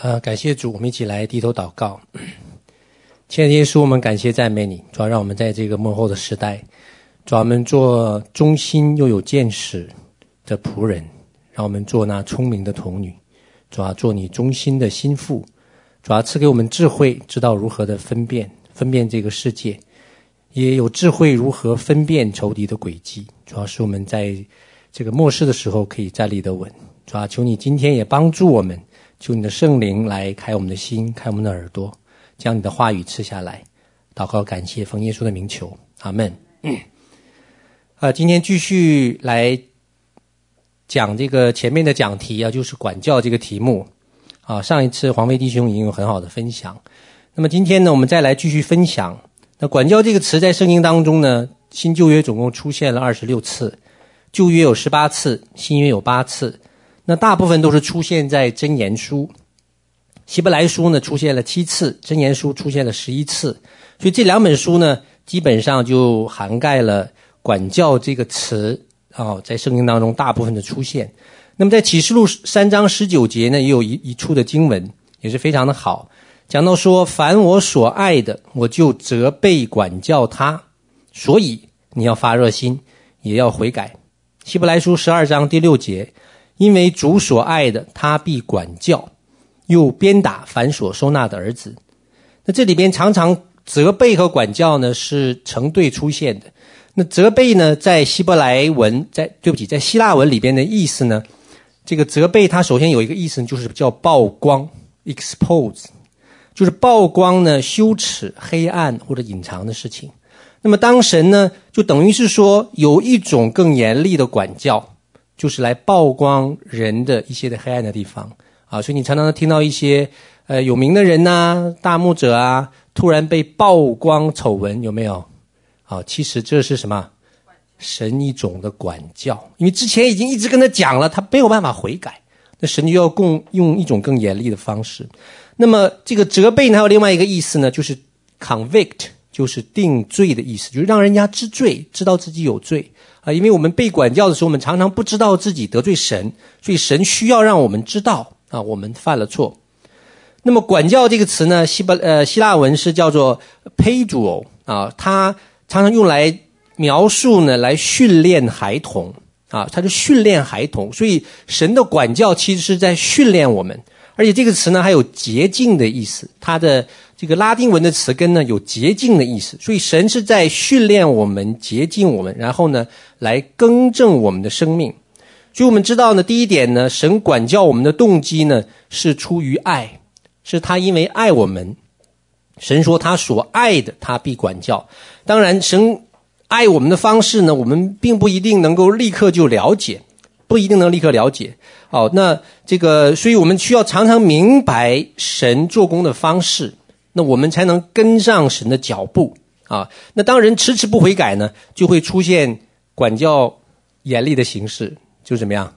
呃，感谢主，我们一起来低头祷告。亲爱的耶稣，我们感谢赞美你，主要让我们在这个末后的时代，主要我们做忠心又有见识的仆人，让我们做那聪明的童女，主要做你忠心的心腹，主要赐给我们智慧，知道如何的分辨分辨这个世界，也有智慧如何分辨仇敌的诡计，主要是我们在这个末世的时候可以站立得稳。主要求你今天也帮助我们。求你的圣灵来开我们的心，开我们的耳朵，将你的话语赐下来。祷告，感谢，奉耶稣的名求，阿门。啊，今天继续来讲这个前面的讲题啊，就是管教这个题目。啊，上一次黄飞弟兄已经有很好的分享。那么今天呢，我们再来继续分享。那管教这个词在圣经当中呢，新旧约总共出现了二十六次，旧约有十八次，新约有八次。那大部分都是出现在箴言书，希伯来书呢出现了七次，箴言书出现了十一次，所以这两本书呢基本上就涵盖了管教这个词啊，在圣经当中大部分的出现。那么在启示录三章十九节呢，也有一一处的经文也是非常的好，讲到说：凡我所爱的，我就责备管教他，所以你要发热心，也要悔改。希伯来书十二章第六节。因为主所爱的，他必管教，又鞭打凡所收纳的儿子。那这里边常常责备和管教呢是成对出现的。那责备呢，在希伯来文，在对不起，在希腊文里边的意思呢，这个责备它首先有一个意思，就是叫曝光 （expose），就是曝光呢羞耻、黑暗或者隐藏的事情。那么当神呢，就等于是说有一种更严厉的管教。就是来曝光人的一些的黑暗的地方啊，所以你常常听到一些呃有名的人呐、啊、大牧者啊，突然被曝光丑闻，有没有？啊，其实这是什么？神一种的管教，因为之前已经一直跟他讲了，他没有办法悔改，那神就要共用一种更严厉的方式。那么这个责备呢，还有另外一个意思呢，就是 convict，就是定罪的意思，就是让人家知罪，知道自己有罪。啊，因为我们被管教的时候，我们常常不知道自己得罪神，所以神需要让我们知道啊，我们犯了错。那么“管教”这个词呢，希伯呃希腊文是叫做 “pedro” 啊，它常常用来描述呢，来训练孩童啊，它是训练孩童，所以神的管教其实是在训练我们，而且这个词呢还有洁净的意思，它的。这个拉丁文的词根呢，有洁净的意思，所以神是在训练我们、洁净我们，然后呢，来更正我们的生命。所以我们知道呢，第一点呢，神管教我们的动机呢，是出于爱，是他因为爱我们。神说他所爱的，他必管教。当然，神爱我们的方式呢，我们并不一定能够立刻就了解，不一定能立刻了解。好，那这个，所以我们需要常常明白神做工的方式。那我们才能跟上神的脚步啊！那当人迟迟不悔改呢，就会出现管教严厉的形式，就怎么样？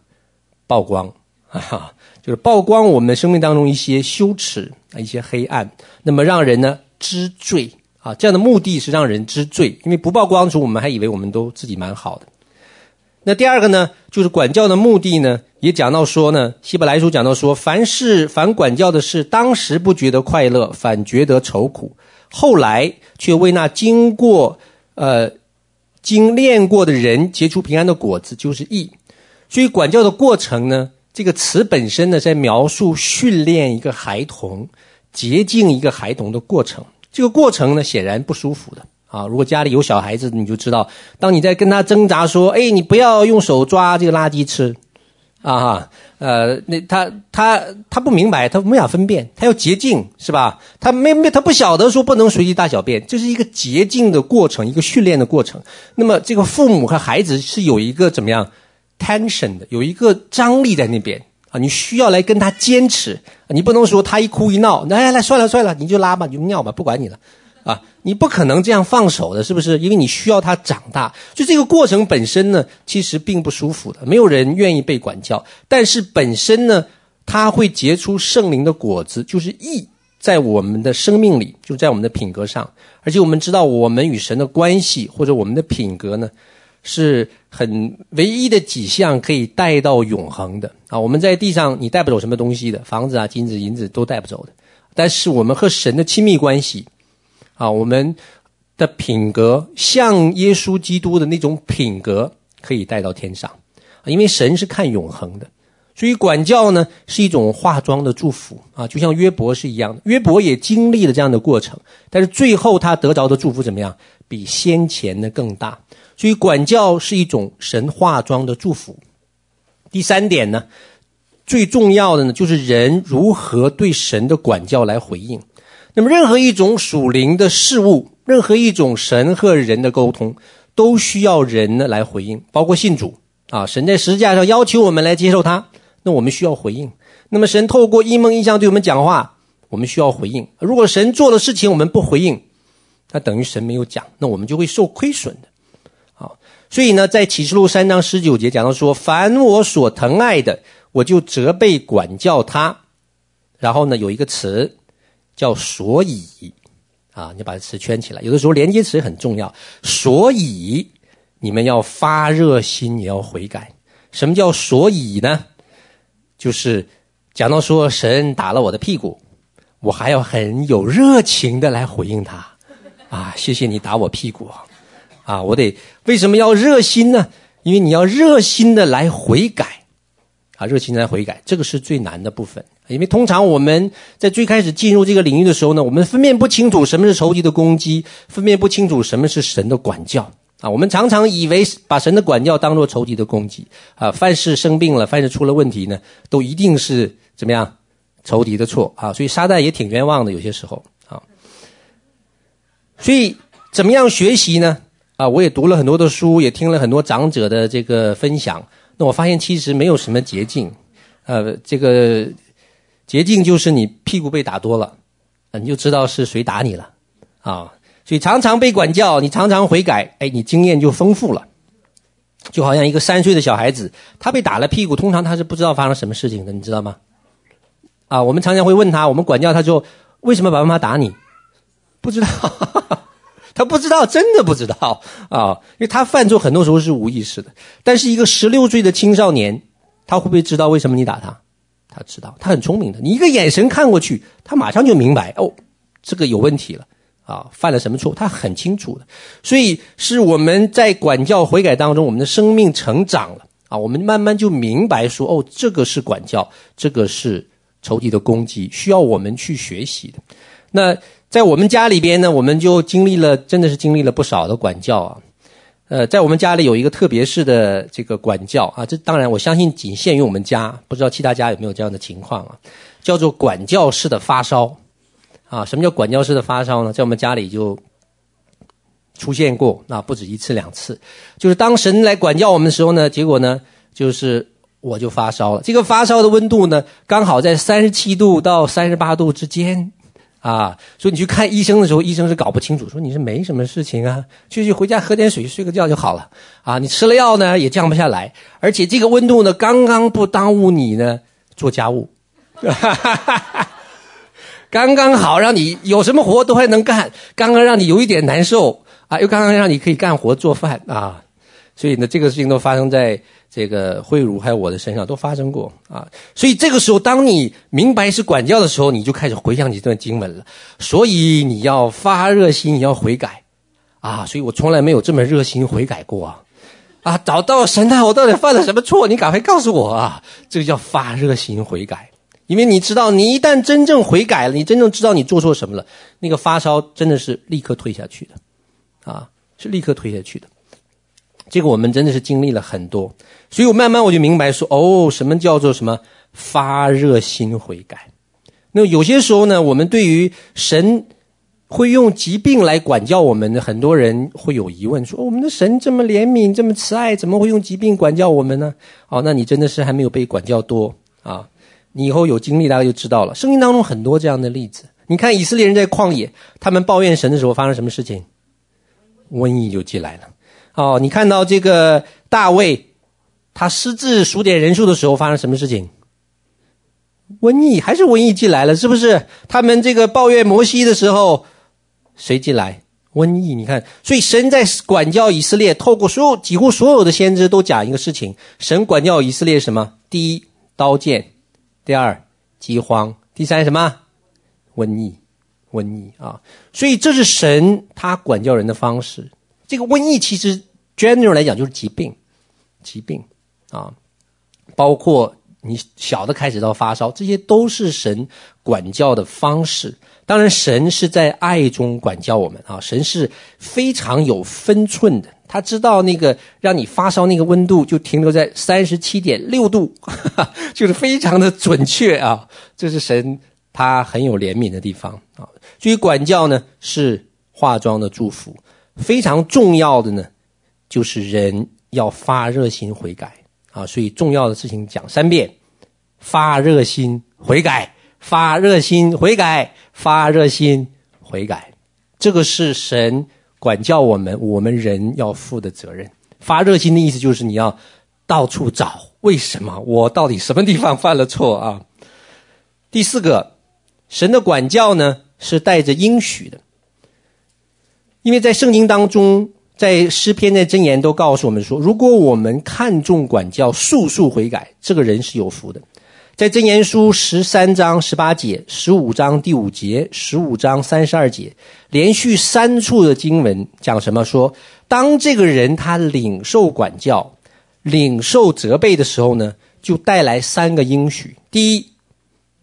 曝光 啊，就是曝光我们生命当中一些羞耻啊，一些黑暗，那么让人呢知罪啊。这样的目的是让人知罪，因为不曝光的时候，我们还以为我们都自己蛮好的。那第二个呢，就是管教的目的呢，也讲到说呢，希伯来书讲到说，凡事凡管教的事，当时不觉得快乐，反觉得愁苦；后来却为那经过呃经练过的人结出平安的果子，就是义。所以管教的过程呢，这个词本身呢，在描述训练一个孩童、洁净一个孩童的过程。这个过程呢，显然不舒服的。啊，如果家里有小孩子，你就知道，当你在跟他挣扎说：“哎，你不要用手抓这个垃圾吃。”啊哈，呃，那他他他不明白，他没法分辨，他要洁净是吧？他没没他不晓得说不能随地大小便，这是一个洁净的过程，一个训练的过程。那么这个父母和孩子是有一个怎么样 tension 的，有一个张力在那边啊，你需要来跟他坚持，你不能说他一哭一闹，来来算了算了，你就拉吧，你就尿吧，不管你了。你不可能这样放手的，是不是？因为你需要他长大，就这个过程本身呢，其实并不舒服的。没有人愿意被管教，但是本身呢，它会结出圣灵的果子，就是义，在我们的生命里，就在我们的品格上。而且我们知道，我们与神的关系或者我们的品格呢，是很唯一的几项可以带到永恒的啊。我们在地上你带不走什么东西的，房子啊、金子、银子都带不走的。但是我们和神的亲密关系啊，我们的品格像耶稣基督的那种品格，可以带到天上。因为神是看永恒的，所以管教呢是一种化妆的祝福啊，就像约伯是一样的。约伯也经历了这样的过程，但是最后他得着的祝福怎么样？比先前的更大。所以管教是一种神化妆的祝福。第三点呢，最重要的呢，就是人如何对神的管教来回应。那么，任何一种属灵的事物，任何一种神和人的沟通，都需要人呢来回应，包括信主。啊，神在十字架上要求我们来接受他，那我们需要回应。那么神透过一梦一象对我们讲话，我们需要回应。如果神做的事情我们不回应，那等于神没有讲，那我们就会受亏损的。好，所以呢，在启示录三章十九节讲到说：“凡我所疼爱的，我就责备管教他。”然后呢，有一个词叫“所以”，啊，你把这词圈起来。有的时候连接词很重要，所以。你们要发热心，也要悔改。什么叫所以呢？就是讲到说神打了我的屁股，我还要很有热情的来回应他。啊，谢谢你打我屁股啊！我得为什么要热心呢？因为你要热心的来悔改啊，热心的来悔改，这个是最难的部分。因为通常我们在最开始进入这个领域的时候呢，我们分辨不清楚什么是仇敌的攻击，分辨不清楚什么是神的管教。啊，我们常常以为把神的管教当作仇敌的攻击啊，凡事生病了，凡事出了问题呢，都一定是怎么样仇敌的错啊，所以撒旦也挺冤枉的，有些时候啊。所以怎么样学习呢？啊，我也读了很多的书，也听了很多长者的这个分享，那我发现其实没有什么捷径，呃，这个捷径就是你屁股被打多了，你就知道是谁打你了啊。所以常常被管教，你常常悔改，哎，你经验就丰富了。就好像一个三岁的小孩子，他被打了屁股，通常他是不知道发生什么事情的，你知道吗？啊，我们常常会问他，我们管教他之后，为什么爸爸妈妈打你？不知道，他不知道，真的不知道啊，因为他犯错很多时候是无意识的。但是一个十六岁的青少年，他会不会知道为什么你打他？他知道，他很聪明的。你一个眼神看过去，他马上就明白，哦，这个有问题了。啊，犯了什么错？他很清楚的，所以是我们在管教悔改当中，我们的生命成长了啊，我们慢慢就明白说，哦，这个是管教，这个是仇敌的攻击，需要我们去学习的。那在我们家里边呢，我们就经历了，真的是经历了不少的管教啊。呃，在我们家里有一个特别式的这个管教啊，这当然我相信仅限于我们家，不知道其他家有没有这样的情况啊，叫做管教式的发烧。啊，什么叫管教式的发烧呢？在我们家里就出现过，那不止一次两次。就是当神来管教我们的时候呢，结果呢，就是我就发烧了。这个发烧的温度呢，刚好在三十七度到三十八度之间啊。所以你去看医生的时候，医生是搞不清楚，说你是没什么事情啊，去去回家喝点水，睡个觉就好了。啊，你吃了药呢，也降不下来，而且这个温度呢，刚刚不耽误你呢做家务。哈哈哈哈刚刚好，让你有什么活都还能干。刚刚让你有一点难受啊，又刚刚让你可以干活做饭啊。所以呢，这个事情都发生在这个慧茹还有我的身上，都发生过啊。所以这个时候，当你明白是管教的时候，你就开始回想起这段经文了。所以你要发热心，你要悔改啊。所以我从来没有这么热心悔改过啊。啊，找到神啊，我到底犯了什么错？你赶快告诉我啊。这个叫发热心悔改。因为你知道，你一旦真正悔改了，你真正知道你做错什么了，那个发烧真的是立刻退下去的，啊，是立刻退下去的。这个我们真的是经历了很多，所以我慢慢我就明白说，哦，什么叫做什么发热心悔改？那有些时候呢，我们对于神会用疾病来管教我们的，很多人会有疑问，说我们的神这么怜悯，这么慈爱，怎么会用疾病管教我们呢？哦，那你真的是还没有被管教多啊。你以后有经历，大概就知道了。圣经当中很多这样的例子。你看以色列人在旷野，他们抱怨神的时候，发生什么事情？瘟疫就进来了。哦，你看到这个大卫，他私自数点人数的时候，发生什么事情？瘟疫还是瘟疫进来了，是不是？他们这个抱怨摩西的时候，谁进来？瘟疫，你看，所以神在管教以色列，透过所有几乎所有的先知都讲一个事情：神管教以色列什么？第一，刀剑；第二，饥荒；第三，什么？瘟疫，瘟疫啊！所以这是神他管教人的方式。这个瘟疫其实 general 来讲就是疾病，疾病啊，包括你小的开始到发烧，这些都是神管教的方式。当然，神是在爱中管教我们啊！神是非常有分寸的，他知道那个让你发烧那个温度就停留在三十七点六度，哈哈，就是非常的准确啊！这是神他很有怜悯的地方啊！所以管教呢是化妆的祝福，非常重要的呢就是人要发热心悔改啊！所以重要的事情讲三遍：发热心悔改。发热心悔改，发热心悔改，这个是神管教我们，我们人要负的责任。发热心的意思就是你要到处找，为什么我到底什么地方犯了错啊？第四个，神的管教呢是带着应许的，因为在圣经当中，在诗篇的箴言都告诉我们说，如果我们看重管教，速速悔改，这个人是有福的。在箴言书十三章十八节、十五章第五节、十五章三十二节，连续三处的经文讲什么？说当这个人他领受管教、领受责备的时候呢，就带来三个应许：第一，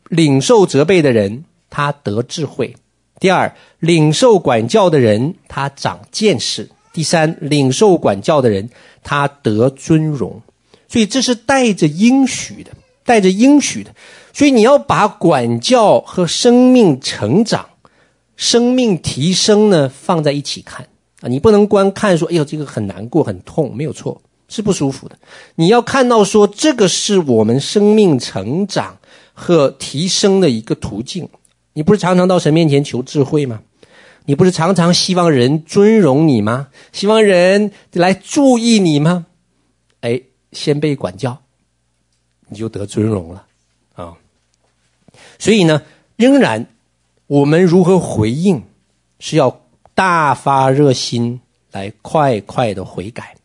领受责备的人他得智慧；第二，领受管教的人他长见识；第三，领受管教的人他得尊荣。所以这是带着应许的。带着应许的，所以你要把管教和生命成长、生命提升呢放在一起看啊！你不能光看说，哎呦，这个很难过、很痛，没有错，是不舒服的。你要看到说，这个是我们生命成长和提升的一个途径。你不是常常到神面前求智慧吗？你不是常常希望人尊荣你吗？希望人来注意你吗？哎，先被管教。你就得尊荣了，啊！所以呢，仍然我们如何回应，是要大发热心来快快的悔改，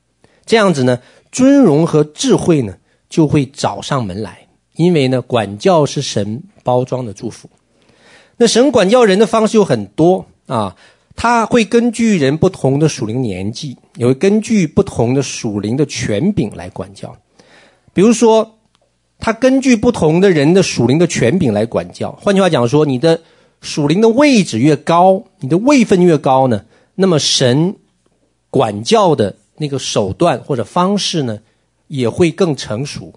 这样子呢，尊荣和智慧呢就会找上门来。因为呢，管教是神包装的祝福。那神管教人的方式有很多啊，他会根据人不同的属灵年纪，也会根据不同的属灵的权柄来管教，比如说。他根据不同的人的属灵的权柄来管教。换句话讲说，你的属灵的位置越高，你的位分越高呢，那么神管教的那个手段或者方式呢，也会更成熟。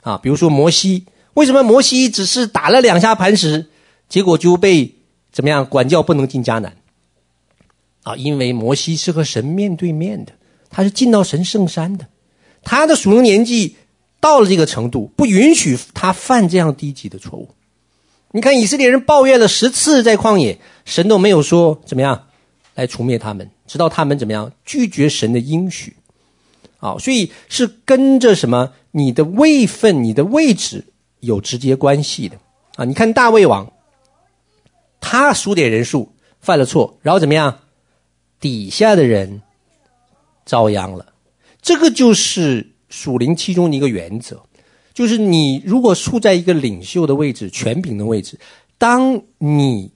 啊，比如说摩西，为什么摩西只是打了两下磐石，结果就被怎么样管教不能进迦南？啊，因为摩西是和神面对面的，他是进到神圣山的，他的属灵年纪。到了这个程度，不允许他犯这样低级的错误。你看以色列人抱怨了十次在旷野，神都没有说怎么样来除灭他们，直到他们怎么样拒绝神的应许。啊，所以是跟着什么？你的位分、你的位置有直接关系的。啊，你看大卫王，他数点人数犯了错，然后怎么样？底下的人遭殃了。这个就是。属灵其中的一个原则，就是你如果处在一个领袖的位置、权柄的位置，当你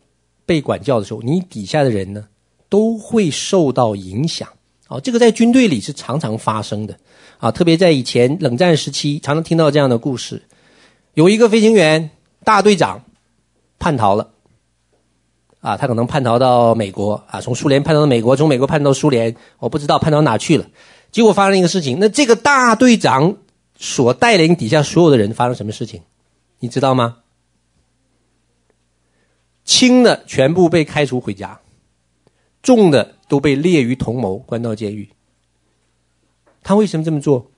被管教的时候，你底下的人呢都会受到影响。啊，这个在军队里是常常发生的。啊，特别在以前冷战时期，常常听到这样的故事：有一个飞行员大队长叛逃了，啊，他可能叛逃到美国，啊，从苏联叛逃到美国，从美国叛逃到苏联，我不知道叛逃哪去了。结果发生一个事情，那这个大队长所带领底下所有的人发生什么事情，你知道吗？轻的全部被开除回家，重的都被列于同谋，关到监狱。他为什么这么做？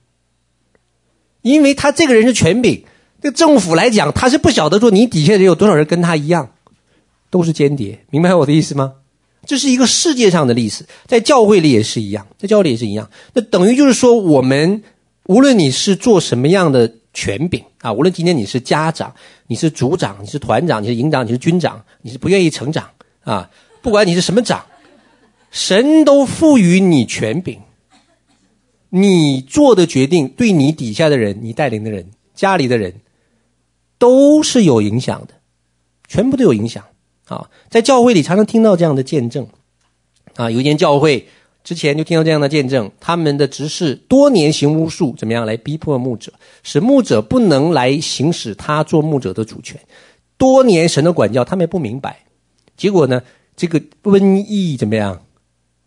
因为他这个人是权柄，对政府来讲，他是不晓得说你底下人有多少人跟他一样，都是间谍，明白我的意思吗？这是一个世界上的历史，在教会里也是一样，在教会里也是一样。那等于就是说，我们无论你是做什么样的权柄啊，无论今天你是家长，你是组长，你是团长，你是营长，你是军长，你是不愿意成长啊，不管你是什么长，神都赋予你权柄，你做的决定对你底下的人、你带领的人、家里的人，都是有影响的，全部都有影响啊！在教会里常常听到这样的见证啊，有一间教会之前就听到这样的见证，他们的执事多年行巫术，怎么样来逼迫牧者，使牧者不能来行使他做牧者的主权。多年神的管教，他们也不明白，结果呢，这个瘟疫怎么样，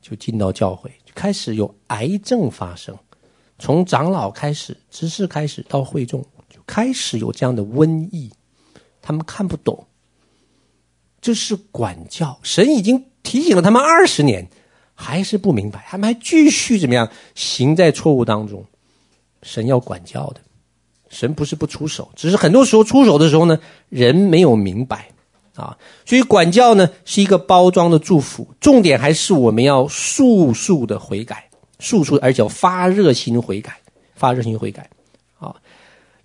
就进到教会，就开始有癌症发生，从长老开始，执事开始到会众。就开始有这样的瘟疫，他们看不懂，这是管教。神已经提醒了他们二十年，还是不明白，他们还继续怎么样行在错误当中。神要管教的，神不是不出手，只是很多时候出手的时候呢，人没有明白啊。所以管教呢是一个包装的祝福，重点还是我们要速速的悔改，速速而且要发热心悔改，发热心悔改。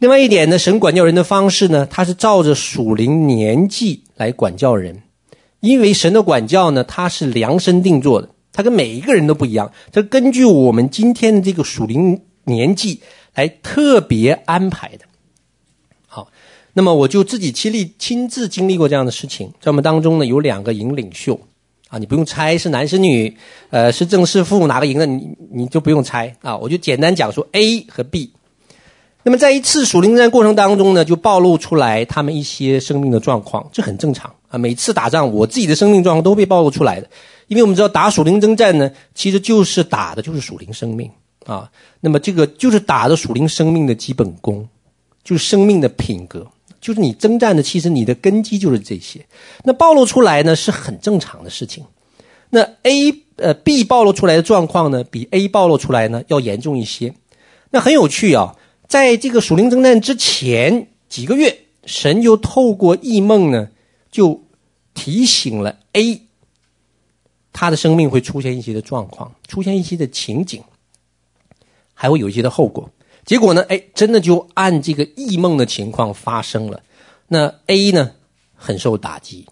另外一点呢，神管教人的方式呢，他是照着属灵年纪来管教人，因为神的管教呢，他是量身定做的，他跟每一个人都不一样，他根据我们今天的这个属灵年纪来特别安排的。好，那么我就自己亲历亲自经历过这样的事情，在我们当中呢，有两个营领袖啊，你不用猜是男是女，呃，是正是负哪个营的，你你就不用猜啊，我就简单讲说 A 和 B。那么在一次属灵战过程当中呢，就暴露出来他们一些生命的状况，这很正常啊。每次打仗，我自己的生命状况都被暴露出来的，因为我们知道打属灵征战呢，其实就是打的就是属灵生命啊。那么这个就是打的属灵生命的基本功，就是生命的品格，就是你征战的，其实你的根基就是这些。那暴露出来呢是很正常的事情。那 A 呃 B 暴露出来的状况呢，比 A 暴露出来呢要严重一些。那很有趣啊。在这个属灵征战之前几个月，神就透过异梦呢，就提醒了 A，他的生命会出现一些的状况，出现一些的情景，还会有一些的后果。结果呢，哎，真的就按这个异梦的情况发生了。那 A 呢，很受打击，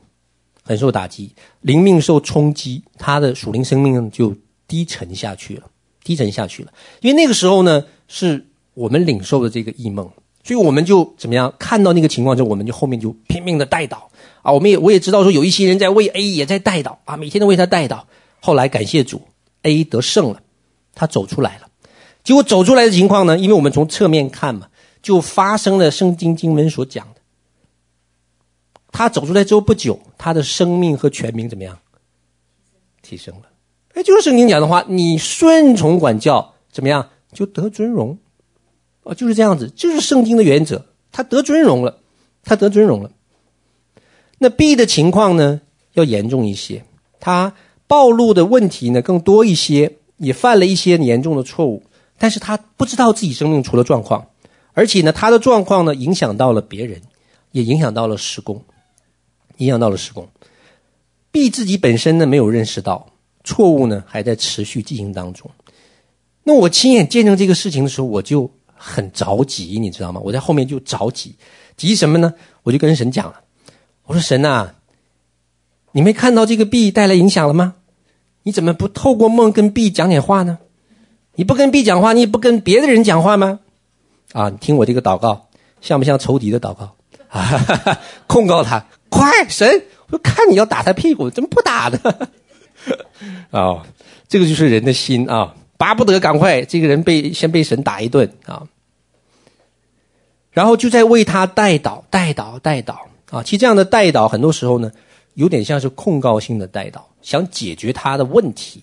很受打击，灵命受冲击，他的属灵生命就低沉下去了，低沉下去了。因为那个时候呢，是。我们领受的这个异梦，所以我们就怎么样？看到那个情况之后，我们就后面就拼命的带祷啊！我们也我也知道说，有一些人在为 A 也在带祷啊，每天都为他带祷。后来感谢主，A 得胜了，他走出来了。结果走出来的情况呢，因为我们从侧面看嘛，就发生了圣经经文所讲的。他走出来之后不久，他的生命和全名怎么样？提升了。哎，就是圣经讲的话，你顺从管教怎么样，就得尊荣。哦，就是这样子，就是圣经的原则。他得尊荣了，他得尊荣了。那 B 的情况呢，要严重一些，他暴露的问题呢更多一些，也犯了一些严重的错误。但是他不知道自己生命出了状况，而且呢，他的状况呢影响到了别人，也影响到了施工，影响到了施工。B 自己本身呢没有认识到错误呢，还在持续进行当中。那我亲眼见证这个事情的时候，我就。很着急，你知道吗？我在后面就着急，急什么呢？我就跟神讲了，我说神呐、你没看到这个 B 带来影响了吗？你怎么不透过梦跟 B 讲点话呢？你不跟 B 讲话，你也不跟别的人讲话吗？啊，你听我这个祷告，像不像仇敌的祷告？啊，控告他，快神！我看你要打他屁股，怎么不打呢？啊、这个就是人的心啊，巴不得赶快这个人被先被神打一顿啊。然后就在为他代祷、代祷、代祷啊！其实这样的代祷，很多时候呢，有点像是控告性的代祷，想解决他的问题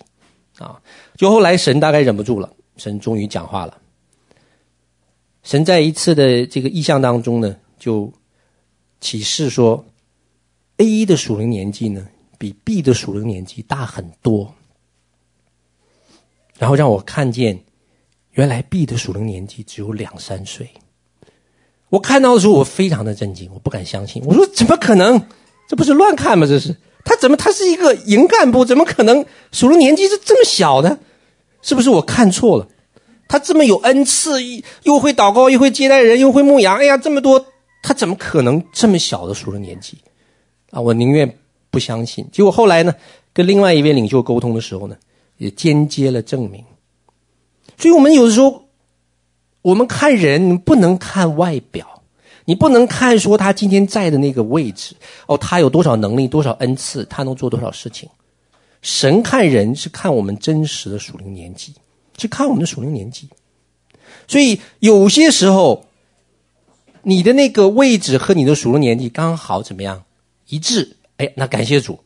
啊。就后来神大概忍不住了，神终于讲话了。神在一次的这个异象当中呢，就启示说，A 的属灵年纪呢，比 B 的属灵年纪大很多。然后让我看见，原来 B 的属灵年纪只有两三岁。我看到的时候，我非常的震惊，我不敢相信。我说：“怎么可能？这不是乱看吗？这是他怎么？他是一个营干部，怎么可能属灵年纪是这么小的？是不是我看错了？他这么有恩赐，又会祷告，又会接待人，又会牧羊。哎呀，这么多，他怎么可能这么小的属灵年纪？啊，我宁愿不相信。结果后来呢，跟另外一位领袖沟通的时候呢，也间接了证明。所以，我们有的时候，我们看人不能看外表，你不能看说他今天在的那个位置，哦，他有多少能力、多少恩赐，他能做多少事情。神看人是看我们真实的属灵年纪，是看我们的属灵年纪。所以有些时候，你的那个位置和你的属灵年纪刚好怎么样一致？哎，那感谢主，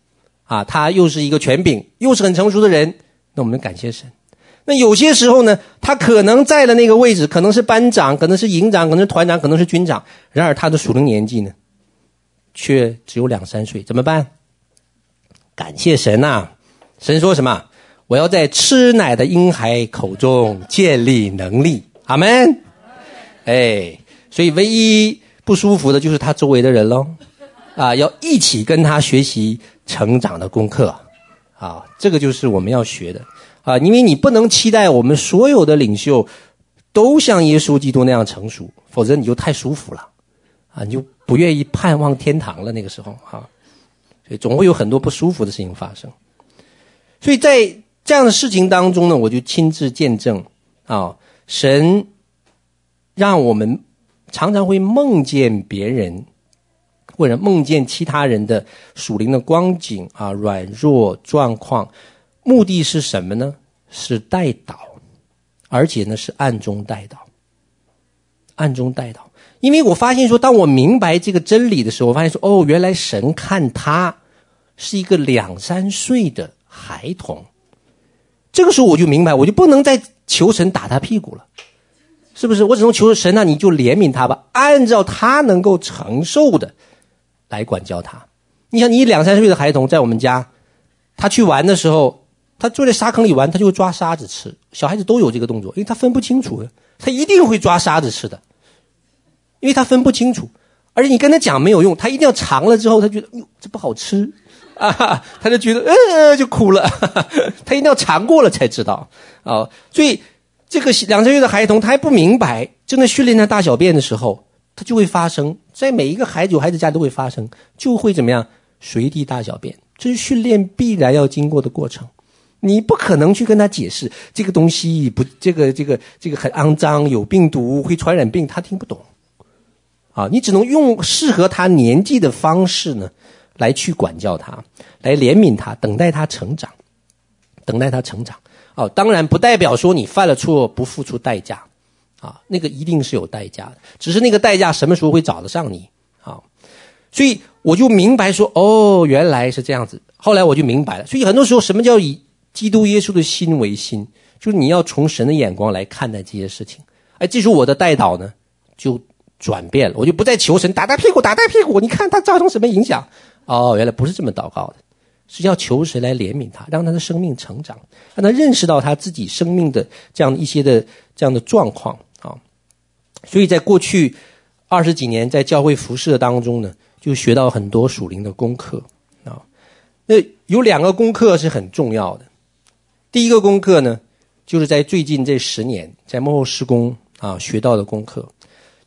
啊，他又是一个权柄，又是很成熟的人，那我们感谢神。那有些时候呢，他可能在的那个位置，可能是班长，可能是营长，可能是团长，可能是军长，然而他的属灵年纪呢，却只有两三岁，怎么办？感谢神呐、神说什么？我要在吃奶的婴孩口中建立能力。阿门。哎，所以唯一不舒服的就是他周围的人喽。啊，要一起跟他学习成长的功课。啊，这个就是我们要学的。啊，因为你不能期待我们所有的领袖都像耶稣基督那样成熟，否则你就太舒服了。啊，你就不愿意盼望天堂了。那个时候，哈，所以总会有很多不舒服的事情发生。所以在这样的事情当中呢，我就亲自见证啊，神让我们常常会梦见别人，或者梦见其他人的属灵的光景啊、软弱状况，目的是什么呢？是代祷，而且呢是暗中代祷，暗中代祷。因为我发现说，当我明白这个真理的时候，我发现说，哦，原来神看他是一个两三岁的。孩童，这个时候我就明白，我就不能再求神打他屁股了，是不是？我只能求神，那你就怜悯他吧，按照他能够承受的来管教他。你想，你两三岁的孩童在我们家，他去玩的时候，他坐在沙坑里玩，他就会抓沙子吃。小孩子都有这个动作，因为他分不清楚，他一定会抓沙子吃的，因为他分不清楚，而且你跟他讲没有用，他一定要尝了之后，他觉得哟，这不好吃。啊，他就觉得，呃，就哭了。他一定要尝过了才知道啊。所以，这个两三岁的孩童，他还不明白，正在训练他大小便的时候，他就会发生，在每一个孩子孩子家都会发生，就会怎么样随地大小便。这是训练必然要经过的过程。你不可能去跟他解释这个东西不，这个这个这个很肮脏，有病毒，会传染病，他听不懂。啊，你只能用适合他年纪的方式呢。来去管教他，来怜悯他，等待他成长，等待他成长。哦，当然不代表说你犯了错不付出代价，啊，那个一定是有代价的，只是那个代价什么时候会找得上你？啊，所以我就明白说，哦，原来是这样子。后来我就明白了，所以很多时候，什么叫以基督耶稣的心为心？就是你要从神的眼光来看待这些事情。哎，这时候我的代祷呢，就转变了，我就不再求神打打屁股，打打屁股，你看他造成什么影响？哦，原来不是这么祷告的，是要求神来怜悯他，让他的生命成长，让他认识到他自己生命的这样一些的这样的状况。所以在过去二十几年在教会服侍的当中呢，就学到很多属灵的功课啊。那有两个功课是很重要的，第一个功课呢，就是在最近这十年在幕后施工啊学到的功课，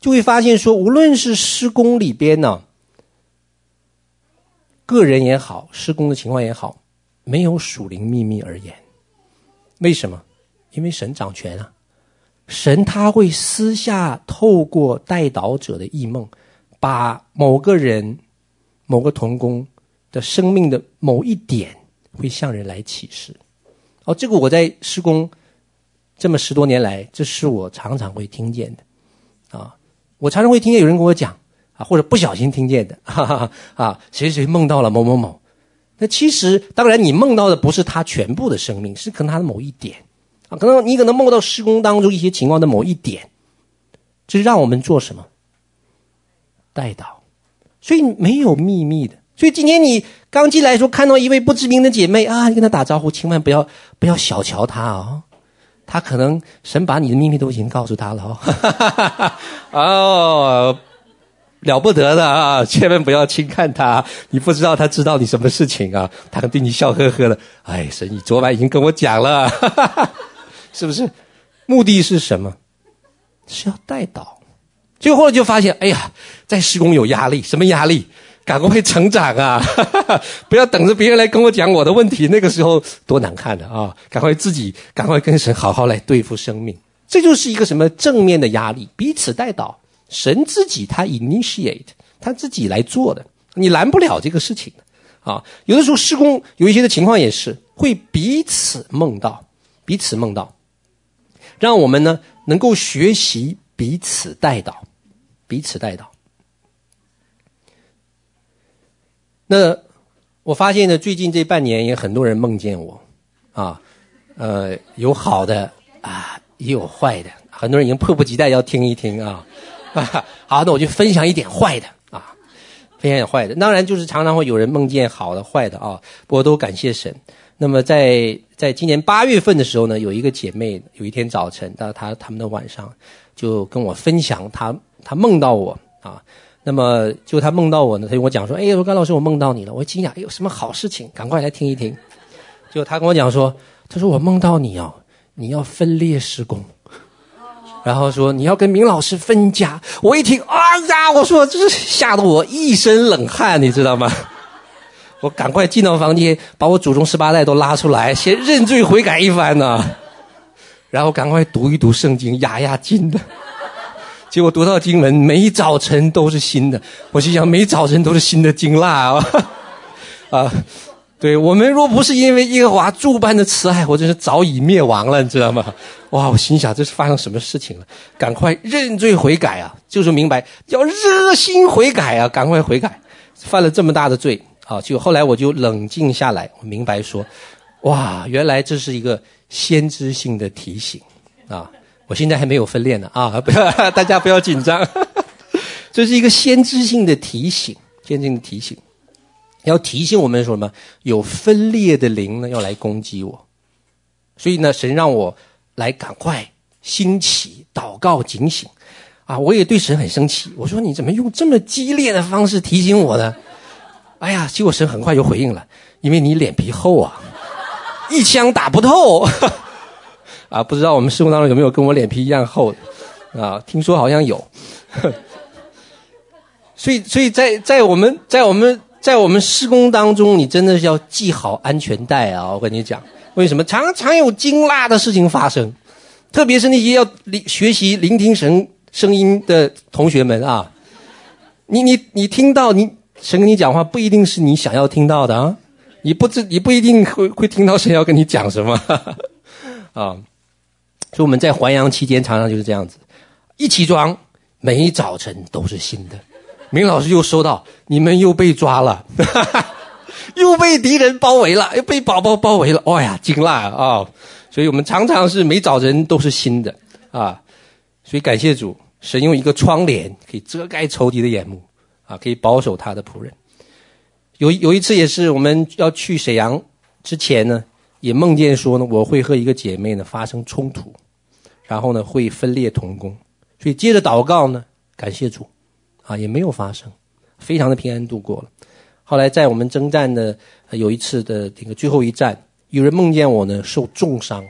就会发现说，无论是施工里边呢。个人也好，施工的情况也好，没有属灵秘密而言。为什么？因为神掌权啊！神他会私下透过代祷者的异梦，把某个人、某个童工的生命的某一点，会向人来启示。哦，这个我在施工这么十多年来，这是我常常会听见的。啊，我常常会听见有人跟我讲。啊，或者不小心听见的，哈哈哈啊，谁谁梦到了某某某，那其实当然你梦到的不是他全部的生命，是可能他的某一点，啊，可能你可能梦到施工当中一些情况的某一点，这是让我们做什么？带到，所以没有秘密的。所以今天你刚进来的时候看到一位不知名的姐妹啊，你跟她打招呼，千万不要不要小瞧她哦，她可能神把你的秘密都已经告诉她了哦，哦。了不得的啊！千万不要轻看他，你不知道他知道你什么事情啊？他还对你笑呵呵的。哎，神，你昨晚已经跟我讲了，哈哈哈，是不是？目的是什么？是要代祷。结果后就发现，哎呀，在施工有压力，什么压力？赶快成长啊！哈 哈不要等着别人来跟我讲我的问题，那个时候多难看的啊！赶快自己，赶快跟神好好来对付生命。这就是一个什么正面的压力，彼此带导。神自己他 initiate，他自己来做的，你拦不了这个事情的啊！有的时候施工有一些的情况也是会彼此梦到，彼此梦到，让我们呢能够学习彼此带导，彼此带导。那我发现呢，最近这半年也很多人梦见我，啊，呃，有好的啊，也有坏的，很多人已经迫不及待要听一听啊。好，那我就分享一点坏的啊，分享一点坏的。当然，就是常常会有人梦见好的、坏的啊。不过都感谢神。那么在在今年八月份的时候呢，有一个姐妹，有一天早晨，到她他们的晚上，就跟我分享她她梦到我啊。那么就她梦到我呢，她跟我讲说：“哎，说甘老师，我梦到你了。”我惊讶，哎呦，什么好事情？赶快来听一听。就她跟我讲说：“她说我梦到你哦，你要分裂施工。”然后说你要跟明老师分家，我一听，啊呀，我说这是吓得我一身冷汗，你知道吗？我赶快进到房间，把我祖宗十八代都拉出来，先认罪悔改一番呢，然后赶快读一读圣经，压压惊的。结果读到经文，每早晨都是新的，我心想，每早晨都是新的经蜡啊，啊。对，我们若不是因为耶和华诸般的慈爱，我真是早已灭亡了，你知道吗？哇！我心想，这是发生什么事情了？赶快认罪悔改啊！就是明白要热心悔改啊！赶快悔改，犯了这么大的罪啊！就后来我就冷静下来，我明白说，哇，原来这是一个先知性的提醒啊！我现在还没有分裂呢啊！不要 大家不要紧张，这是一个先知性的提醒，先知的提醒。要提醒我们什么？有分裂的灵呢，要来攻击我。所以呢，神让我来赶快兴起祷告警醒啊！我也对神很生气，我说你怎么用这么激烈的方式提醒我呢？哎呀，结果神很快就回应了，因为你脸皮厚啊，一枪打不透 啊！不知道我们施工当中有没有跟我脸皮一样厚的啊？听说好像有。所以，所以在在我们在我们。在我们施工当中，你真的是要系好安全带啊！我跟你讲，为什么常常有惊讶的事情发生？特别是那些要学习聆听神声音的同学们啊，你你你听到你神跟你讲话，不一定是你想要听到的啊！你不知你不一定会会听到神要跟你讲什么 啊！所以我们在还阳期间常常就是这样子，一起床每一早晨都是新的。明老师又收到，你们又被抓了，又被敌人包围了，又被宝宝包围了。哎呀，惊了啊、所以我们常常是每早晨都是新的啊。所以感谢主，神用一个窗帘可以遮盖仇敌的眼目啊，可以保守他的仆人。有有一次也是我们要去沈阳之前呢，也梦见说呢，我会和一个姐妹呢发生冲突，然后呢会分裂同工。所以接着祷告呢，感谢主。啊，也没有发生，非常的平安度过了。后来在我们征战的有一次的这个最后一战，有人梦见我呢受重伤，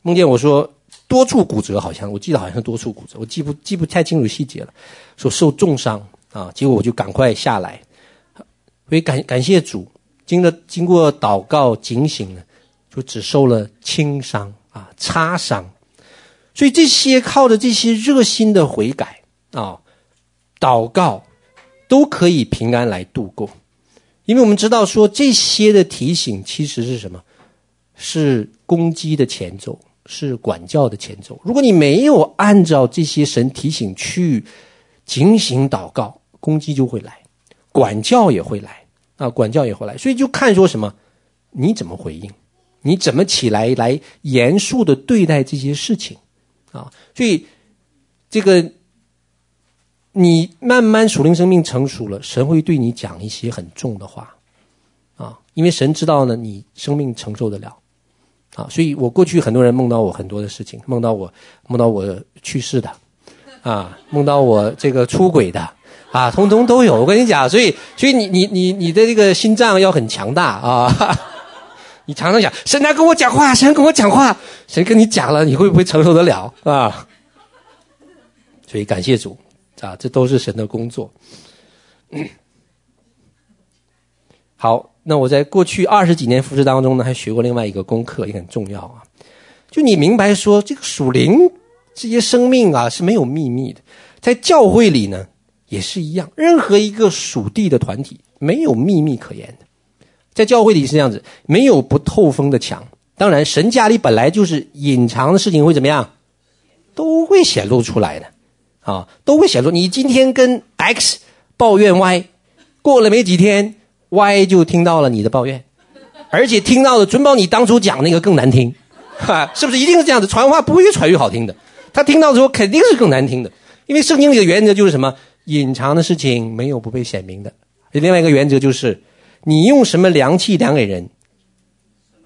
梦见我说多处骨折，好像我记得好像是多处骨折，我记不记不太清楚细节了。说受重伤啊，结果我就赶快下来，所以感感谢主，经了经过祷告警醒呢，就只受了轻伤啊，擦伤。所以这些靠着这些热心的悔改啊。祷告都可以平安来度过，因为我们知道说这些的提醒其实是什么？是攻击的前奏，是管教的前奏。如果你没有按照这些神提醒去警醒祷告，攻击就会来，管教也会来啊，管教也会来。所以就看说什么，你怎么回应，你怎么起来来严肃的对待这些事情啊？所以这个。你慢慢属灵生命成熟了，神会对你讲一些很重的话，啊，因为神知道呢，你生命承受得了，啊，所以我过去很多人梦到我很多的事情，梦到我梦到我去世的，啊，梦到我这个出轨的，啊，通通都有。我跟你讲，所以所以你你你你的这个心脏要很强大啊，你常常想神来跟我讲话，神跟我讲话，神跟你讲了，你会不会承受得了啊？所以感谢主。啊，这都是神的工作。好，那我在过去二十几年服事当中呢，还学过另外一个功课，也很重要啊。就你明白说，这个属灵这些生命啊是没有秘密的，在教会里呢也是一样，任何一个属地的团体没有秘密可言的，在教会里是这样子，没有不透风的墙。当然，神家里本来就是隐藏的事情会怎么样，都会显露出来的，啊，都会显露。你今天跟 X 抱怨 Y。过了没几天，Y 就听到了你的抱怨，而且听到的准保你当初讲那个更难听，哈，是不是一定是这样子？传话不会越传越好听的，他听到之后肯定是更难听的，因为圣经里的原则就是什么？隐藏的事情没有不被显明的。另外一个原则就是，你用什么量器量给人，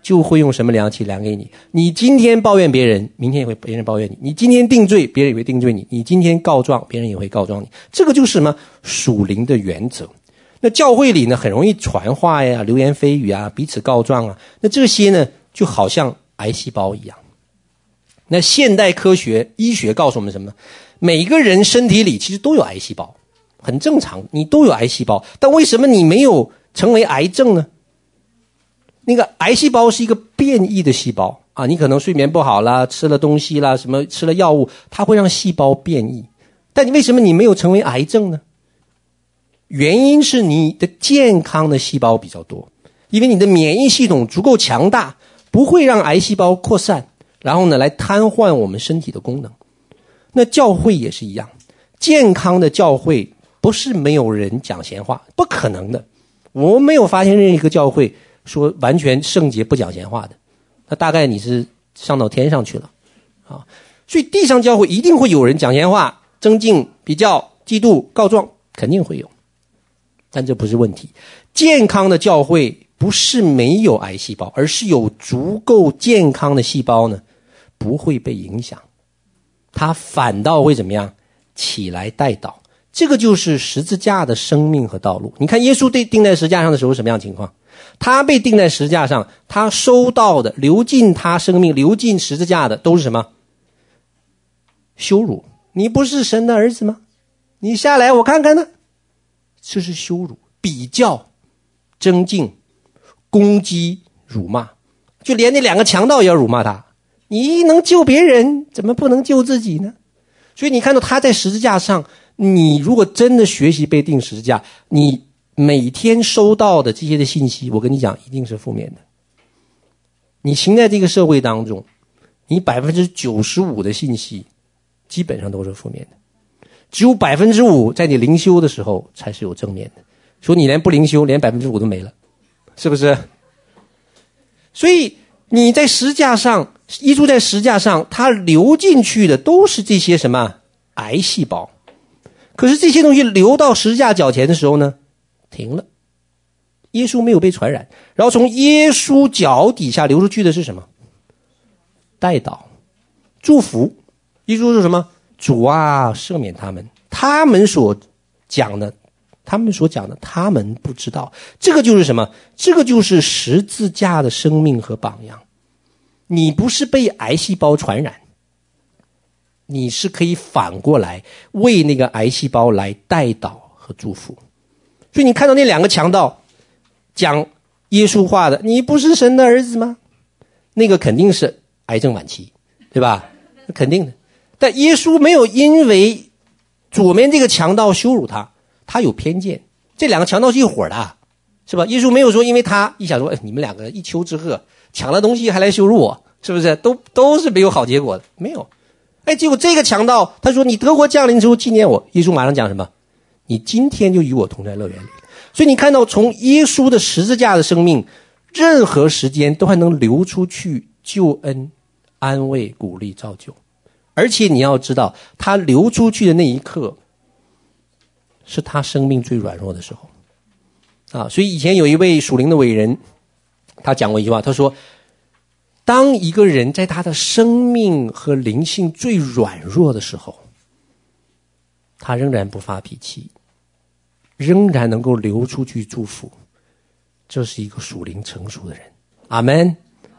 就会用什么量器量给你。你今天抱怨别人，明天也会别人抱怨你；你今天定罪，别人也会定罪你；你今天告状，别人也会告状你。这个就是什么？属灵的原则。那教会里呢，很容易传话呀、流言蜚语啊、彼此告状啊。那这些呢，就好像癌细胞一样。那现代科学医学告诉我们什么？每个人身体里其实都有癌细胞，很正常，你都有癌细胞。但为什么你没有成为癌症呢？那个癌细胞是一个变异的细胞啊，你可能睡眠不好啦，吃了东西啦，什么吃了药物，它会让细胞变异。但你为什么你没有成为癌症呢？原因是你的健康的细胞比较多，因为你的免疫系统足够强大，不会让癌细胞扩散，然后呢，来瘫痪我们身体的功能。那教会也是一样，健康的教会不是没有人讲闲话，不可能的。我没有发现任何一个教会说完全圣洁不讲闲话的，那大概你是上到天上去了啊。所以地上教会一定会有人讲闲话、增进、比较、嫉妒、告状，肯定会有。但这不是问题，健康的教会不是没有癌细胞，而是有足够健康的细胞呢，不会被影响，他反倒会怎么样？起来带倒。这个就是十字架的生命和道路。你看耶稣被钉在十字架上的时候什么样情况？他被钉在十字架上，他收到的流进他生命、流进十字架的都是什么？羞辱！你不是神的儿子吗？你下来，我看看呢。这是羞辱、比较、争竞、攻击、辱骂，就连那两个强盗也要辱骂他。你能救别人，怎么不能救自己呢？所以你看到他在十字架上，你如果真的学习被钉十字架，你每天收到的这些的信息，我跟你讲，一定是负面的。你行在这个社会当中，你百分之九十五的信息，基本上都是负面的。只有百分之五在你灵修的时候才是有正面的，说你连不灵修，连百分之五都没了，是不是？所以你在十字架上，耶稣在十字架上，他流进去的都是这些什么癌细胞。可是这些东西流到十字架脚前的时候呢，停了。耶稣没有被传染，然后从耶稣脚底下流出去的是什么？代祷、祝福。耶稣是什么？主啊，赦免他们，他们所讲的，他们所讲的，他们不知道。这个就是什么？这个就是十字架的生命和榜样。你不是被癌细胞传染，你是可以反过来为那个癌细胞来代祷和祝福。所以你看到那两个强盗讲耶稣话的，你不是神的儿子吗？那个肯定是癌症晚期，对吧？那肯定的。但耶稣没有因为左边这个强盗羞辱他，他有偏见。这两个强盗是一伙的，是吧？耶稣没有说，因为他一想说，哎，你们两个一丘之貉，抢了东西还来羞辱我，是不是？都都是没有好结果的，没有。哎，结果这个强盗他说，你德国降临之后纪念我，耶稣马上讲什么？你今天就与我同在乐园里。所以你看到从耶稣的十字架的生命，任何时间都还能流出去救恩、安慰、鼓励、造就。而且你要知道，他流出去的那一刻，是他生命最软弱的时候，啊！所以以前有一位属灵的伟人，他讲过一句话，他说：“当一个人在他的生命和灵性最软弱的时候，他仍然不发脾气，仍然能够流出去祝福，这是一个属灵成熟的人。”阿门，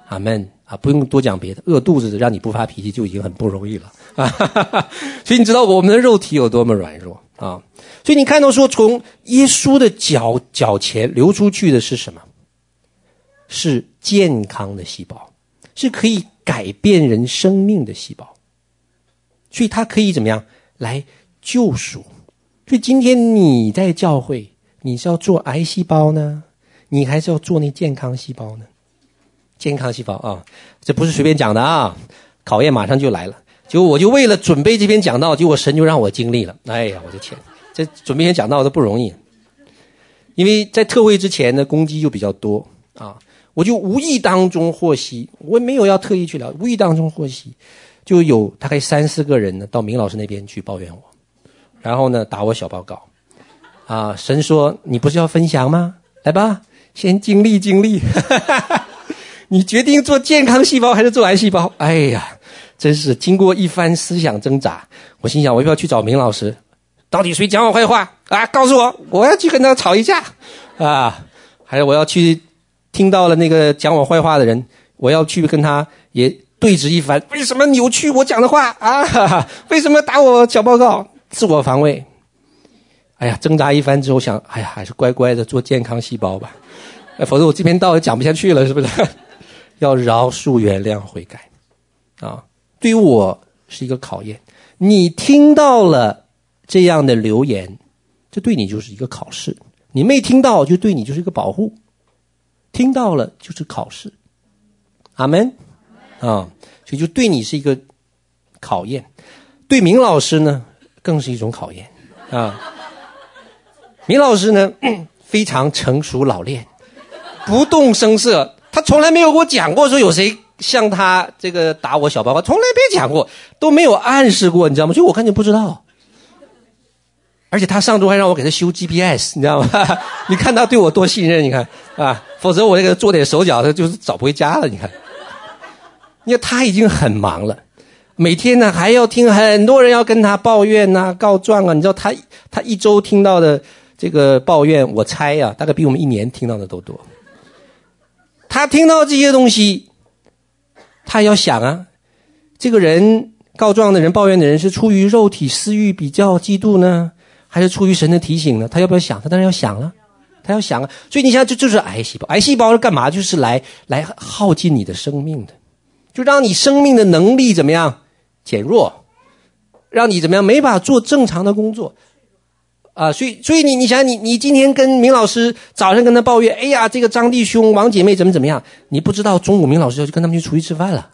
阿门。啊，不用多讲别的，饿肚子让你不发脾气就已经很不容易了啊！所以你知道我们的肉体有多么软弱啊。所以你看到说，从耶稣的脚脚前流出去的是什么？是健康的细胞，是可以改变人生命的细胞。所以它可以怎么样来救赎？所以今天你在教会，你是要做癌细胞呢，你还是要做那健康细胞呢？健康细胞啊，这不是随便讲的啊，考验马上就来了。结果我就为了准备这篇讲道，结果神就让我经历了。哎呀，我的天，这准备篇讲道都不容易，因为在特会之前呢，攻击就比较多啊，我就无意当中获悉，我也没有要特意去聊，无意当中获悉，就有大概三四个人呢到明老师那边去抱怨我，然后呢打我小报告，啊，神说你不是要分享吗？来吧，先经历经历。你决定做健康细胞还是做癌细胞？哎呀，真是经过一番思想挣扎，我心想，我要不要去找明老师？到底谁讲我坏话啊？告诉我，我要去跟他吵一架啊！还是我要去听到了那个讲我坏话的人，我要去跟他也对峙一番？为什么扭曲我讲的话啊？哈哈，为什么打我小报告？自我防卫。哎呀，挣扎一番之后想，哎呀，还是乖乖的做健康细胞吧，否则我这篇道也讲不下去了，是不是？要饶恕、原谅、悔改，啊，对于我是一个考验。你听到了这样的留言，这对你就是一个考试；你没听到，就对你就是一个保护。听到了就是考试，阿门，啊，所以就对你是一个考验。对明老师呢，更是一种考验啊。明老师呢，非常成熟老练，不动声色。他从来没有给我讲过说有谁向他这个打我小报告，从来没讲过，都没有暗示过，你知道吗？所以我根本不知道。而且他上周还让我给他修 GPS，你知道吗？你看他对我多信任，你看啊，否则我这个做点手脚，他就是找不回家了。你看，因为他已经很忙了，每天呢还要听很多人要跟他抱怨呐、告状啊。你知道他他一周听到的这个抱怨，我猜呀、啊，大概比我们一年听到的都多。他听到这些东西，他要想啊，这个人告状的人、抱怨的人是出于肉体私欲、比较、嫉妒呢，还是出于神的提醒呢？他要不要想？他当然要想了，他要想啊。所以你想，这就是癌细胞。癌细胞是干嘛？就是来来耗尽你的生命的，就让你生命的能力怎么样减弱，让你怎么样没法做正常的工作。啊，所以，所以你，你想，你，你今天跟明老师早上跟他抱怨，哎呀，这个张弟兄、王姐妹怎么怎么样？你不知道，中午明老师要去跟他们去出去吃饭了，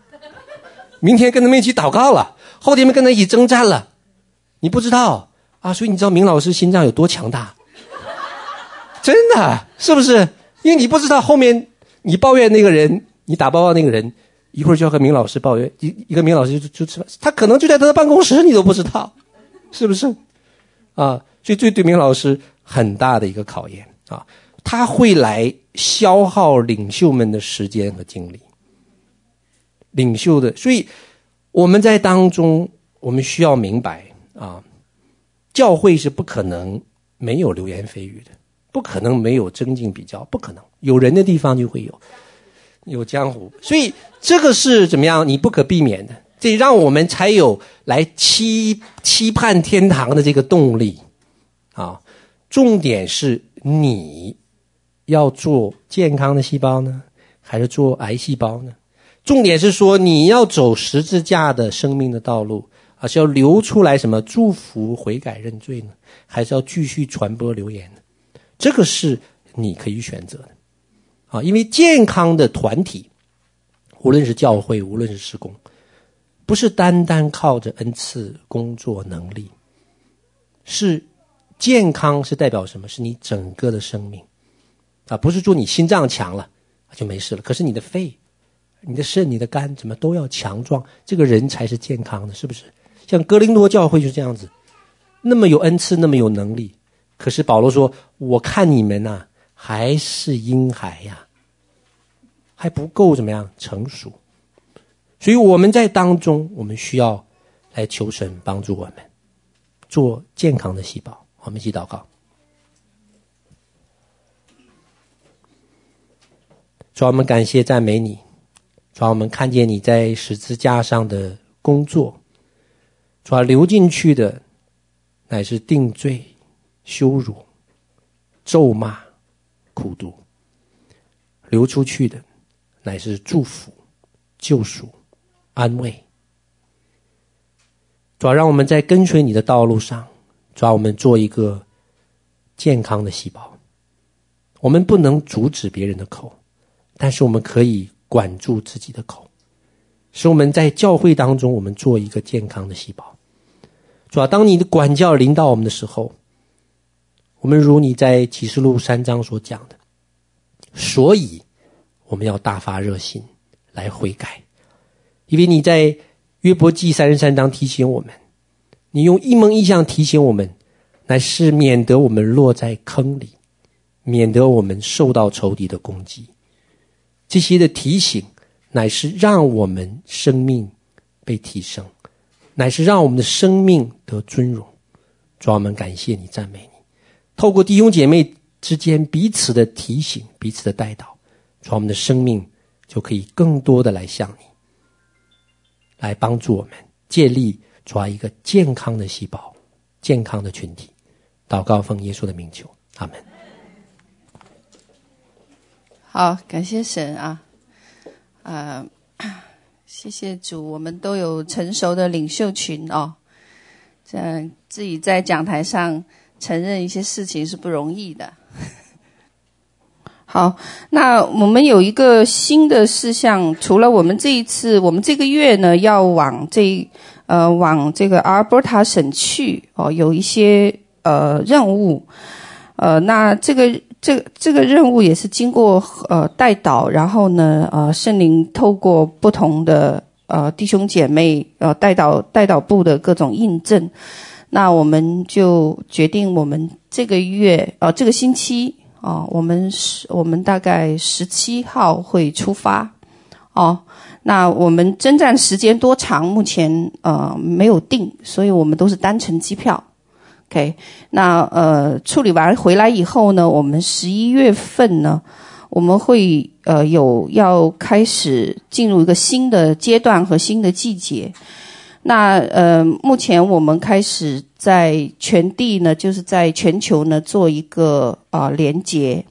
明天跟他们一起祷告了，后天跟他们一起征战了，你不知道啊？所以你知道明老师心脏有多强大？真的是不是？因为你不知道后面你抱怨那个人，你打报告那个人，一会儿就要和明老师抱怨，一一个明老师就就吃饭，他可能就在他的办公室，你都不知道，是不是？啊？所以，这对明老师很大的一个考验啊！他会来消耗领袖们的时间和精力。领袖的，所以我们在当中，我们需要明白啊，教会是不可能没有流言蜚语的，不可能没有争竞比较，不可能有人的地方就会有有江湖。所以，这个是怎么样？你不可避免的，这让我们才有来期期盼天堂的这个动力。啊，重点是你要做健康的细胞呢，还是做癌细胞呢？重点是说你要走十字架的生命的道路，还是要流出来什么祝福、悔改、认罪呢？还是要继续传播流言呢？这个是你可以选择的。啊，因为健康的团体，无论是教会，无论是施工，不是单单靠着恩赐、工作能力，是。健康是代表什么？是你整个的生命，啊，不是说你心脏强了就没事了。可是你的肺、你的肾、你的肝怎么都要强壮，这个人才是健康的，是不是？像哥林多教会就这样子，那么有恩赐，那么有能力，可是保罗说：“我看你们呐、还是婴孩呀，还不够怎么样成熟。”所以我们在当中，我们需要来求神帮助我们做健康的细胞。我们一起祷告，主，我们感谢赞美你，主，我们看见你在十字架上的工作，主要，流进去的乃是定罪、羞辱、咒骂、苦毒；流出去的，乃是祝福、救赎、安慰。主要让我们在跟随你的道路上，主要我们做一个健康的细胞。我们不能阻止别人的口，但是我们可以管住自己的口，使我们在教会当中，我们做一个健康的细胞。主要当你的管教临到我们的时候，我们如你在启示录三章所讲的，所以我们要大发热心来悔改，因为你在约伯记三十三章提醒我们，你用一梦一象提醒我们，乃是免得我们落在坑里，免得我们受到仇敌的攻击。这些的提醒，乃是让我们生命被提升。乃是让我们的生命得尊荣，主，我们感谢你，赞美你。透过弟兄姐妹之间彼此的提醒、彼此的带导，主，我们的生命就可以更多的来向你，来帮助我们建立抓一个健康的细胞、健康的群体。祷告奉耶稣的名求，阿门。好，感谢神啊，呃。谢谢主，我们都有成熟的领袖群哦。这样自己在讲台上承认一些事情是不容易的。好，那我们有一个新的事项，除了我们这一次，我们这个月呢要往这呃往这个阿尔伯塔省去哦，有一些呃任务。呃，那这个。这个这个任务也是经过呃代导，然后呢呃圣灵透过不同的呃弟兄姐妹呃代导代导部的各种印证，那我们就决定我们这个月呃这个星期啊、我们是我们大概十七号会出发哦，那我们征战时间多长目前呃没有定，所以我们都是单程机票。OK，那呃处理完回来以后呢，我们十一月份呢，我们会呃有要开始进入一个新的阶段和新的季节。那呃目前我们开始在全地呢，就是在全球呢做一个啊、呃、连结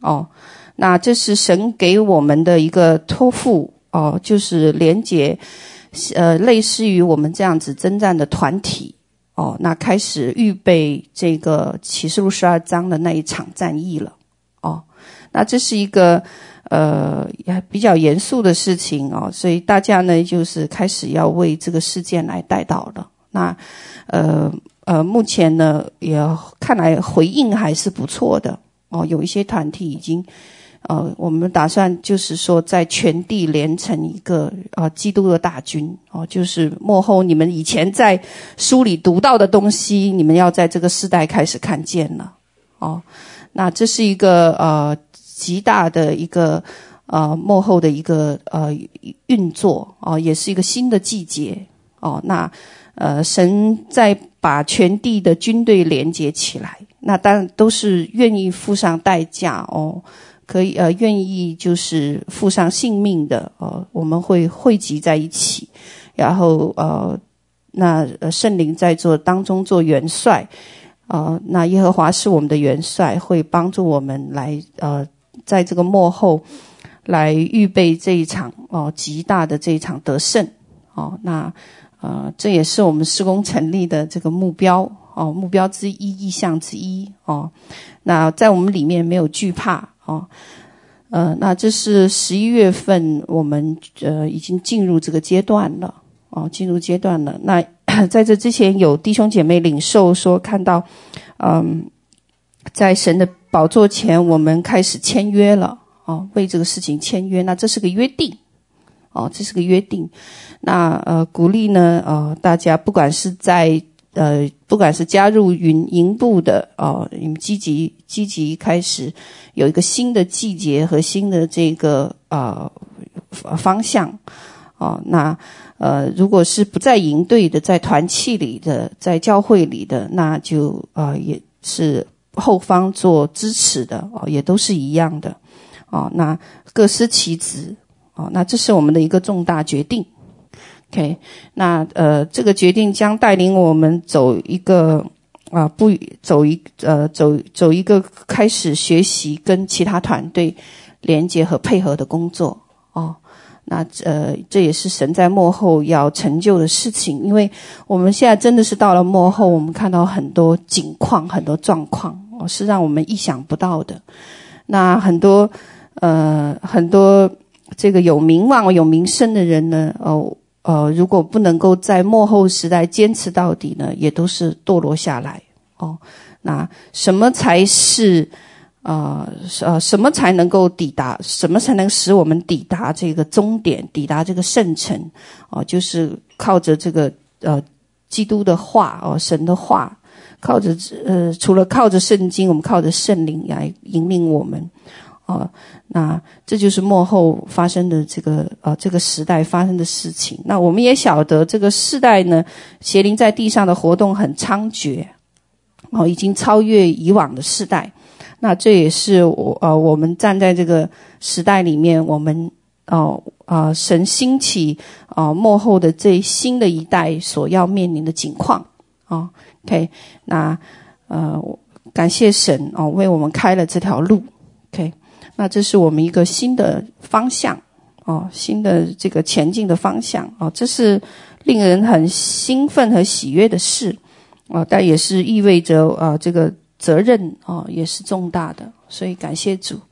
哦。那这是神给我们的一个托付哦，就是连结呃类似于我们这样子征战的团体。哦，那开始预备这个启示录十二章的那一场战役了。哦，那这是一个呃比较严肃的事情哦，所以大家呢就是开始要为这个事件来代祷了。那呃呃，目前呢也看来回应还是不错的哦，有一些团体已经。呃，我们打算就是说，在全地连成一个呃基督的大军哦、呃，就是幕后你们以前在书里读到的东西，你们要在这个时代开始看见了哦、呃。那这是一个呃极大的一个呃幕后的一个呃运作哦、呃，也是一个新的季节哦、呃。那呃神在把全地的军队连接起来，那当然都是愿意付上代价哦。可以呃，愿意就是付上性命的呃，我们会汇集在一起，然后呃，那圣灵在做当中做元帅，呃，那耶和华是我们的元帅，会帮助我们来呃，在这个末后来预备这一场哦、极大的这一场得胜哦、那呃，这也是我们施工成立的这个目标哦、目标之一，意向之一哦、那在我们里面没有惧怕。哦，呃，那这是十一月份，我们呃已经进入这个阶段了。哦，进入阶段了。那 在这之前，有弟兄姐妹领受说，看到，嗯，在神的宝座前，我们开始签约了。哦，为这个事情签约，那这是个约定。哦，这是个约定。那呃，鼓励呢，呃，大家不管是在。呃，不管是加入云营部的哦，你们积极积极开始有一个新的季节和新的这个呃方向哦。那呃，如果是不在营队的，在团契里的，在教会里的，那就呃也是后方做支持的哦，也都是一样的哦。那各司其职哦。那这是我们的一个重大决定。OK，那呃，这个决定将带领我们走一个啊，不走一呃走走一个开始学习跟其他团队连接和配合的工作哦。那呃，这也是神在幕后要成就的事情，因为我们现在真的是到了幕后，我们看到很多景况、很多状况哦，是让我们意想不到的。那很多呃很多这个有名望、有名声的人呢，哦呃，如果不能够在末后时代坚持到底呢，也都是堕落下来哦。那什么才是？呃，呃，什么才能够抵达？什么才能使我们抵达这个终点，抵达这个圣城？哦、就是靠着这个呃，基督的话哦、神的话，靠着呃，除了靠着圣经，我们靠着圣灵来引领我们。哦、那这就是幕后发生的这个呃，这个时代发生的事情。那我们也晓得，这个世代呢，邪灵在地上的活动很猖獗，哦、已经超越以往的世代。那这也是我呃，我们站在这个时代里面，我们哦啊、神兴起啊、呃，末后的这新的一代所要面临的境况啊、OK，那呃，感谢神哦，为我们开了这条路。OK，那这是我们一个新的方向哦，新的这个前进的方向哦，这是令人很兴奋和喜悦的事、哦，但也是意味着啊、呃，这个。责任、哦，也是重大的，所以感谢主。